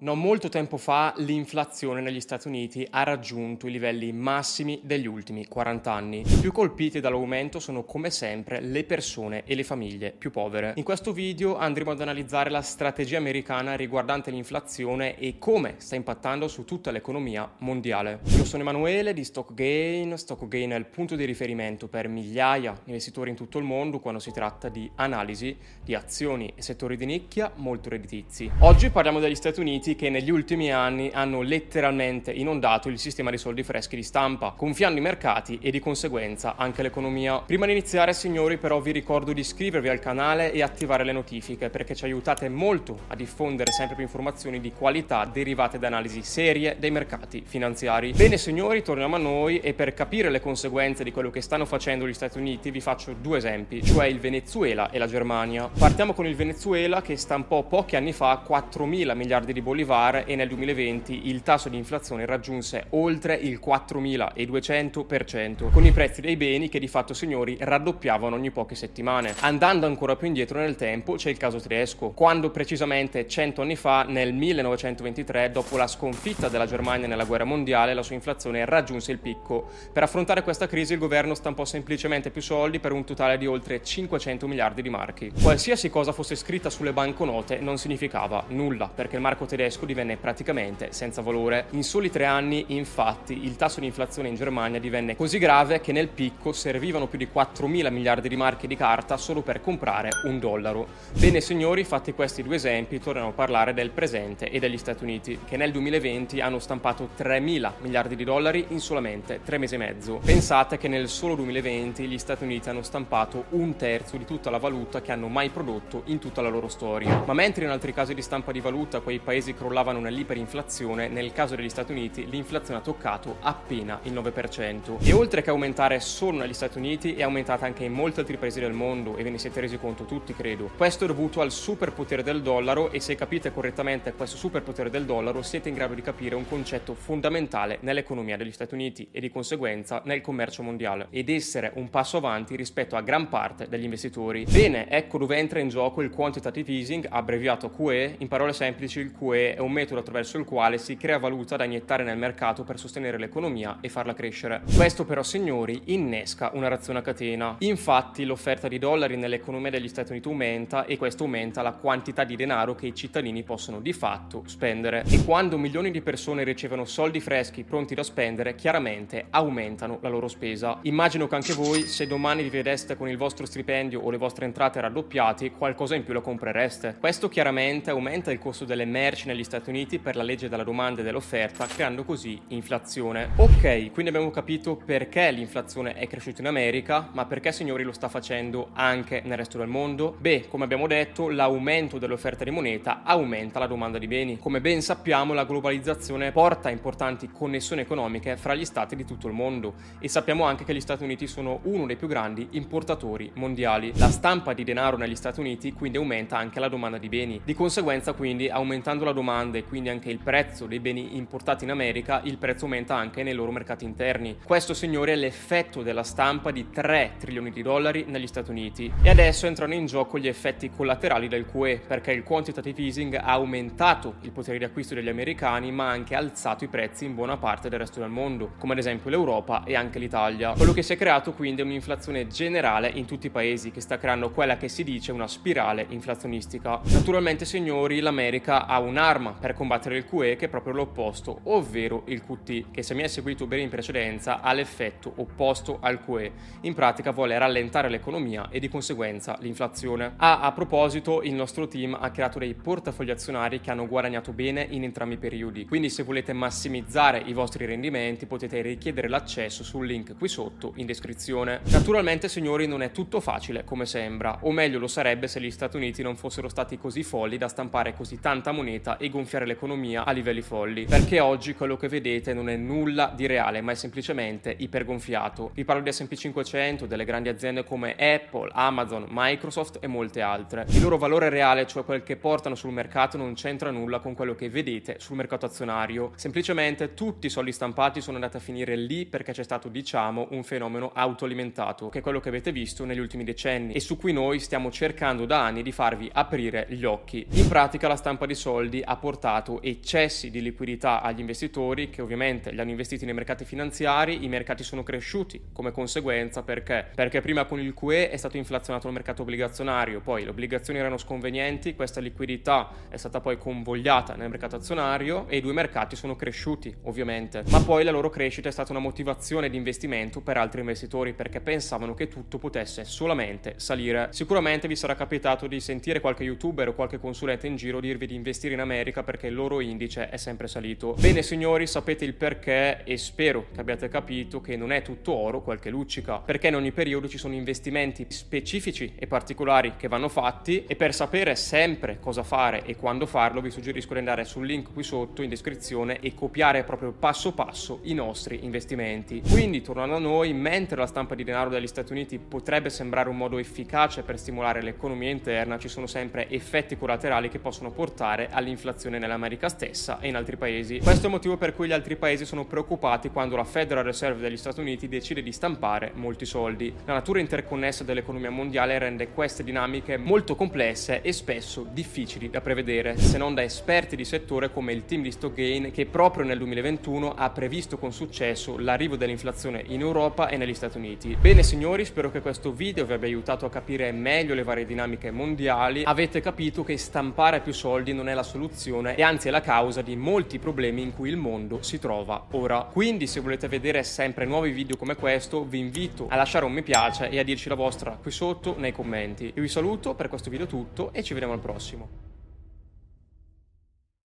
Non molto tempo fa l'inflazione negli Stati Uniti ha raggiunto i livelli massimi degli ultimi 40 anni. I più colpiti dall'aumento sono come sempre le persone e le famiglie più povere. In questo video andremo ad analizzare la strategia americana riguardante l'inflazione e come sta impattando su tutta l'economia mondiale. Io sono Emanuele di StockGain. StockGain è il punto di riferimento per migliaia di investitori in tutto il mondo quando si tratta di analisi di azioni e settori di nicchia molto redditizi. Oggi parliamo degli Stati Uniti Uniti che negli ultimi anni hanno letteralmente inondato il sistema di soldi freschi di stampa, gonfiando i mercati e di conseguenza anche l'economia. Prima di iniziare, signori, però vi ricordo di iscrivervi al canale e attivare le notifiche perché ci aiutate molto a diffondere sempre più informazioni di qualità derivate da analisi serie dei mercati finanziari. Bene, signori, torniamo a noi e per capire le conseguenze di quello che stanno facendo gli Stati Uniti vi faccio due esempi, cioè il Venezuela e la Germania. Partiamo con il Venezuela che stampò pochi anni fa 4 mila miliardi di bolli Bolivar e nel 2020 il tasso di inflazione raggiunse oltre il 4200%, con i prezzi dei beni che di fatto signori raddoppiavano ogni poche settimane. Andando ancora più indietro nel tempo c'è il caso tedesco, quando precisamente 100 anni fa, nel 1923, dopo la sconfitta della Germania nella guerra mondiale, la sua inflazione raggiunse il picco. Per affrontare questa crisi il governo stampò semplicemente più soldi per un totale di oltre 500 miliardi di marchi. Qualsiasi cosa fosse scritta sulle banconote non significava nulla, perché il marco tedesco tedesco divenne praticamente senza valore. In soli tre anni, infatti, il tasso di inflazione in Germania divenne così grave che nel picco servivano più di 4 mila miliardi di marche di carta solo per comprare un dollaro. Bene signori, fatti questi due esempi, torniamo a parlare del presente e degli Stati Uniti, che nel 2020 hanno stampato 3 mila miliardi di dollari in solamente tre mesi e mezzo. Pensate che nel solo 2020 gli Stati Uniti hanno stampato un terzo di tutta la valuta che hanno mai prodotto in tutta la loro storia. Ma mentre in altri casi di stampa di valuta quei paesi crollavano nell'iperinflazione, nel caso degli Stati Uniti l'inflazione ha toccato appena il 9%. E oltre che aumentare solo negli Stati Uniti, è aumentata anche in molti altri paesi del mondo e ve ne siete resi conto tutti, credo. Questo è dovuto al superpotere del dollaro e se capite correttamente questo superpotere del dollaro siete in grado di capire un concetto fondamentale nell'economia degli Stati Uniti e di conseguenza nel commercio mondiale ed essere un passo avanti rispetto a gran parte degli investitori. Bene, ecco dove entra in gioco il quantitative easing, abbreviato QE, in parole semplici il QE è un metodo attraverso il quale si crea valuta da iniettare nel mercato per sostenere l'economia e farla crescere. Questo però, signori, innesca una reazione a catena. Infatti l'offerta di dollari nell'economia degli Stati Uniti aumenta e questo aumenta la quantità di denaro che i cittadini possono di fatto spendere. E quando milioni di persone ricevono soldi freschi pronti da spendere, chiaramente aumentano la loro spesa. Immagino che anche voi, se domani vi vedeste con il vostro stipendio o le vostre entrate raddoppiate, qualcosa in più lo comprereste. Questo chiaramente aumenta il costo delle merci negli Stati Uniti per la legge della domanda e dell'offerta, creando così inflazione. Ok, quindi abbiamo capito perché l'inflazione è cresciuta in America, ma perché signori lo sta facendo anche nel resto del mondo? Beh, come abbiamo detto, l'aumento dell'offerta di moneta aumenta la domanda di beni. Come ben sappiamo, la globalizzazione porta importanti connessioni economiche fra gli stati di tutto il mondo e sappiamo anche che gli Stati Uniti sono uno dei più grandi importatori mondiali. La stampa di denaro negli Stati Uniti quindi aumenta anche la domanda di beni. Di conseguenza, quindi, aumentando la domanda e quindi anche il prezzo dei beni importati in America, il prezzo aumenta anche nei loro mercati interni. Questo, signore, è l'effetto della stampa di 3 trilioni di dollari negli Stati Uniti. E adesso entrano in gioco gli effetti collaterali del QE, perché il quantitative easing ha aumentato il potere di acquisto degli americani, ma ha anche alzato i prezzi in buona parte del resto del mondo, come ad esempio l'Europa e anche l'Italia. Quello che si è creato quindi è un'inflazione generale in tutti i paesi, che sta creando quella che si dice una spirale inflazionistica. Naturalmente, signori, l'America ha un'arma per combattere il QE che è proprio l'opposto, ovvero il QT, che se mi hai seguito bene in precedenza ha l'effetto opposto al QE. In pratica vuole rallentare l'economia e di conseguenza l'inflazione. Ah, a proposito, il nostro team ha creato dei portafogli azionari che hanno guadagnato bene in entrambi i periodi, quindi se volete massimizzare i vostri rendimenti potete richiedere l'accesso sul link qui sotto in descrizione. Naturalmente, signori, non è tutto facile come sembra, o meglio lo sarebbe se gli Stati Uniti non fossero stati così folli da stampare così tanta moneta e gonfiare l'economia a livelli folli. Perché oggi quello che vedete non è nulla di reale, ma è semplicemente ipergonfiato. Vi parlo di SP 500, delle grandi aziende come Apple, Amazon, Microsoft e molte altre. Il loro valore reale, cioè quel che portano sul mercato, non c'entra nulla con quello che vedete sul mercato azionario. Semplicemente tutti i soldi stampati sono andati a finire lì perché c'è stato, diciamo, un fenomeno autoalimentato, che è quello che avete visto negli ultimi decenni e su cui noi stiamo cercando da anni di farvi aprire gli occhi. In pratica la stampa di soldi ha portato eccessi di liquidità agli investitori che ovviamente li hanno investiti nei mercati finanziari, i mercati sono cresciuti come conseguenza perché? Perché prima con il QE è stato inflazionato il mercato obbligazionario, poi le obbligazioni erano sconvenienti, questa liquidità è stata poi convogliata nel mercato azionario e i due mercati sono cresciuti ovviamente, ma poi la loro crescita è stata una motivazione di investimento per altri investitori perché pensavano che tutto potesse solamente salire. Sicuramente vi sarà capitato di sentire qualche youtuber o qualche consulente in giro dirvi di investire in America perché il loro indice è sempre salito. Bene signori, sapete il perché e spero che abbiate capito che non è tutto oro quel che luccica, perché in ogni periodo ci sono investimenti specifici e particolari che vanno fatti e per sapere sempre cosa fare e quando farlo vi suggerisco di andare sul link qui sotto in descrizione e copiare proprio passo passo i nostri investimenti. Quindi tornando a noi, mentre la stampa di denaro degli Stati Uniti potrebbe sembrare un modo efficace per stimolare l'economia interna, ci sono sempre effetti collaterali che possono portare all'inflazione nell'America stessa e in altri paesi. Questo è il motivo per cui gli altri paesi sono preoccupati quando la Federal Reserve degli Stati Uniti decide di stampare molti soldi. La natura interconnessa dell'economia mondiale rende queste dinamiche molto complesse e spesso difficili da prevedere, se non da esperti di settore come il team di Stockgain che proprio nel 2021 ha previsto con successo l'arrivo dell'inflazione in Europa e negli Stati Uniti. Bene signori, spero che questo video vi abbia aiutato a capire meglio le varie dinamiche mondiali. Avete capito che stampare più soldi non è la soluzione e anzi è la causa di molti problemi in cui il mondo si trova ora. Quindi se volete vedere sempre nuovi video come questo vi invito a lasciare un mi piace e a dirci la vostra qui sotto nei commenti. Io vi saluto, per questo video tutto e ci vediamo al prossimo.